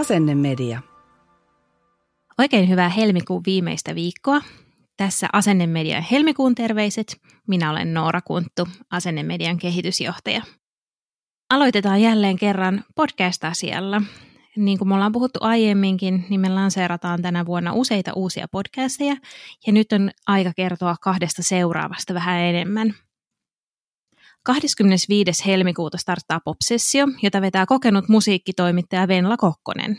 Asennemedia. Oikein hyvää helmikuun viimeistä viikkoa. Tässä Asennemedian helmikuun terveiset. Minä olen Noora Kunttu, Asennemedian kehitysjohtaja. Aloitetaan jälleen kerran podcast-asialla. Niin kuin me ollaan puhuttu aiemminkin, niin me lanseerataan tänä vuonna useita uusia podcasteja, ja nyt on aika kertoa kahdesta seuraavasta vähän enemmän. 25. helmikuuta starttaa Popsessio, jota vetää kokenut musiikkitoimittaja Venla Kokkonen.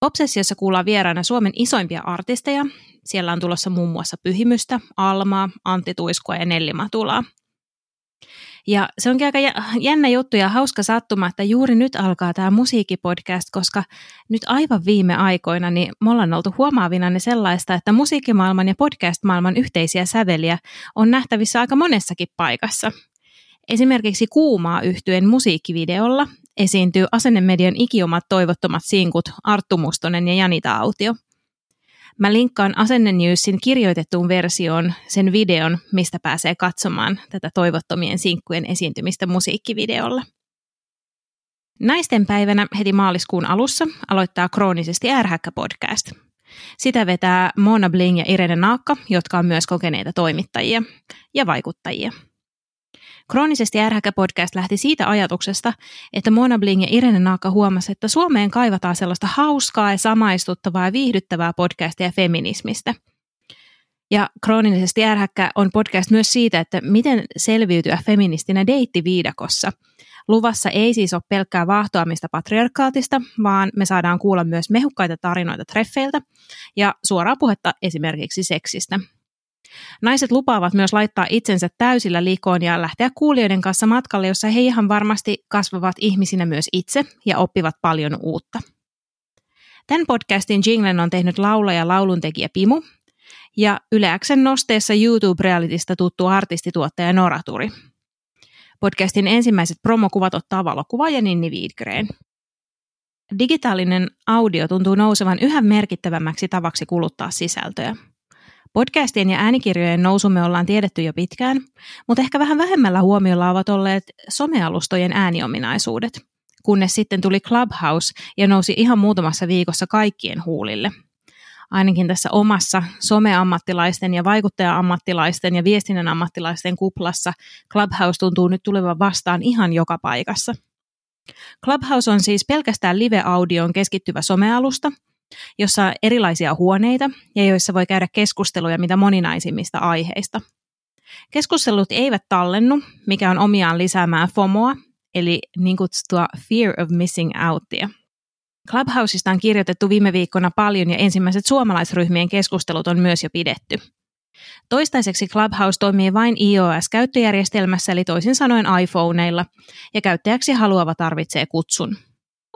Popsessiossa kuullaan vieraana Suomen isoimpia artisteja. Siellä on tulossa muun muassa Pyhimystä, Almaa, Antti Tuiskua ja Nelli Matulaa – ja se onkin aika jännä juttu ja hauska sattuma, että juuri nyt alkaa tämä musiikkipodcast, koska nyt aivan viime aikoina niin me ollaan oltu huomaavina ne sellaista, että musiikkimaailman ja podcast-maailman yhteisiä säveliä on nähtävissä aika monessakin paikassa. Esimerkiksi Kuumaa yhtyen musiikkivideolla esiintyy asennemedian ikiomat toivottomat sinkut Arttu Mustonen ja Janita Autio – Mä linkkaan Asenne Newsin kirjoitettuun versioon sen videon, mistä pääsee katsomaan tätä toivottomien sinkkujen esiintymistä musiikkivideolla. Naisten päivänä heti maaliskuun alussa aloittaa kroonisesti ärhäkkä podcast. Sitä vetää Mona Bling ja Irene Naakka, jotka on myös kokeneita toimittajia ja vaikuttajia. Kroonisesti ärhäkä podcast lähti siitä ajatuksesta, että Mona Bling ja Irene Naakka huomasi, että Suomeen kaivataan sellaista hauskaa ja samaistuttavaa ja viihdyttävää podcastia feminismistä. Ja kroonisesti ärhäkkä on podcast myös siitä, että miten selviytyä feministinä deittiviidakossa. Luvassa ei siis ole pelkkää vaahtoamista patriarkaatista, vaan me saadaan kuulla myös mehukkaita tarinoita treffeiltä ja suoraa puhetta esimerkiksi seksistä. Naiset lupaavat myös laittaa itsensä täysillä likoon ja lähteä kuulijoiden kanssa matkalle, jossa he ihan varmasti kasvavat ihmisinä myös itse ja oppivat paljon uutta. Tämän podcastin jinglen on tehnyt laulaja lauluntekijä Pimu ja Yleäksen nosteessa YouTube-realitista tuttu artistituottaja Noraturi. Podcastin ensimmäiset promokuvat ottaa valokuvaaja Ninni Wiedgren. Digitaalinen audio tuntuu nousevan yhä merkittävämmäksi tavaksi kuluttaa sisältöä. Podcastien ja äänikirjojen nousu me ollaan tiedetty jo pitkään, mutta ehkä vähän vähemmällä huomiolla ovat olleet somealustojen ääniominaisuudet, kunnes sitten tuli Clubhouse ja nousi ihan muutamassa viikossa kaikkien huulille. Ainakin tässä omassa someammattilaisten ja vaikuttaja-ammattilaisten ja viestinnän ammattilaisten kuplassa Clubhouse tuntuu nyt tulevan vastaan ihan joka paikassa. Clubhouse on siis pelkästään live-audioon keskittyvä somealusta – jossa erilaisia huoneita ja joissa voi käydä keskusteluja mitä moninaisimmista aiheista. Keskustelut eivät tallennu, mikä on omiaan lisäämään FOMOa, eli niin kutsuttua fear of missing outia. Clubhouseista on kirjoitettu viime viikkona paljon ja ensimmäiset suomalaisryhmien keskustelut on myös jo pidetty. Toistaiseksi Clubhouse toimii vain iOS-käyttöjärjestelmässä eli toisin sanoen iPhoneilla, ja käyttäjäksi haluava tarvitsee kutsun.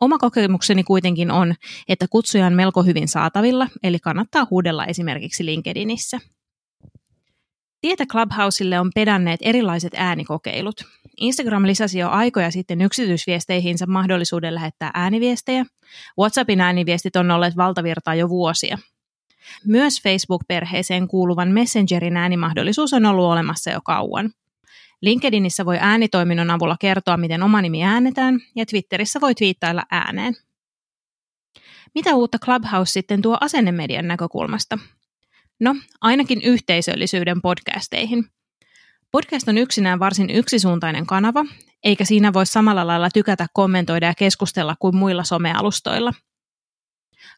Oma kokemukseni kuitenkin on, että kutsuja on melko hyvin saatavilla, eli kannattaa huudella esimerkiksi LinkedInissä. Tietä Clubhouseille on pedanneet erilaiset äänikokeilut. Instagram lisäsi jo aikoja sitten yksityisviesteihinsä mahdollisuuden lähettää ääniviestejä. WhatsAppin ääniviestit on olleet valtavirtaa jo vuosia. Myös Facebook-perheeseen kuuluvan Messengerin äänimahdollisuus on ollut olemassa jo kauan – LinkedInissä voi äänitoiminnon avulla kertoa, miten oma nimi äänetään, ja Twitterissä voi twiittailla ääneen. Mitä uutta Clubhouse sitten tuo asennemedian näkökulmasta? No, ainakin yhteisöllisyyden podcasteihin. Podcast on yksinään varsin yksisuuntainen kanava, eikä siinä voi samalla lailla tykätä, kommentoida ja keskustella kuin muilla somealustoilla –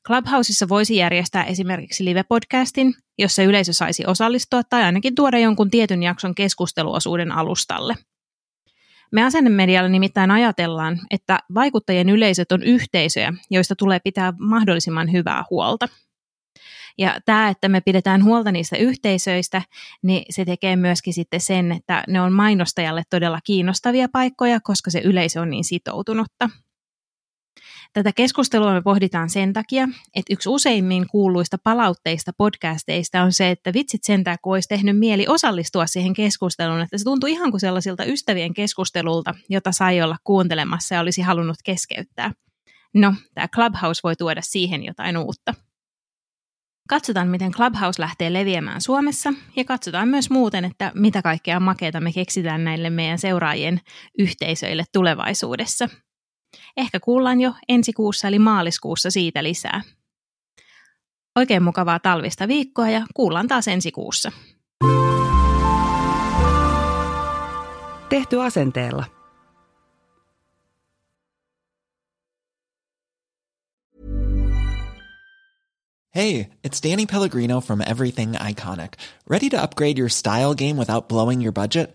Clubhouseissa voisi järjestää esimerkiksi live-podcastin, jossa yleisö saisi osallistua tai ainakin tuoda jonkun tietyn jakson keskusteluosuuden alustalle. Me asennemedialla nimittäin ajatellaan, että vaikuttajien yleisöt on yhteisöjä, joista tulee pitää mahdollisimman hyvää huolta. Ja tämä, että me pidetään huolta niistä yhteisöistä, niin se tekee myöskin sitten sen, että ne on mainostajalle todella kiinnostavia paikkoja, koska se yleisö on niin sitoutunutta. Tätä keskustelua me pohditaan sen takia, että yksi useimmin kuuluista palautteista podcasteista on se, että vitsit sentään, kun olisi tehnyt mieli osallistua siihen keskusteluun, että se tuntui ihan kuin sellaisilta ystävien keskustelulta, jota sai olla kuuntelemassa ja olisi halunnut keskeyttää. No, tämä Clubhouse voi tuoda siihen jotain uutta. Katsotaan, miten Clubhouse lähtee leviämään Suomessa ja katsotaan myös muuten, että mitä kaikkea makeita me keksitään näille meidän seuraajien yhteisöille tulevaisuudessa. Ehkä kuullaan jo ensi kuussa eli maaliskuussa siitä lisää. Oikein mukavaa talvista viikkoa ja kuullaan taas ensi kuussa. Tehty asenteella. Hey, it's Danny Pellegrino from Everything Iconic. Ready to upgrade your style game without blowing your budget?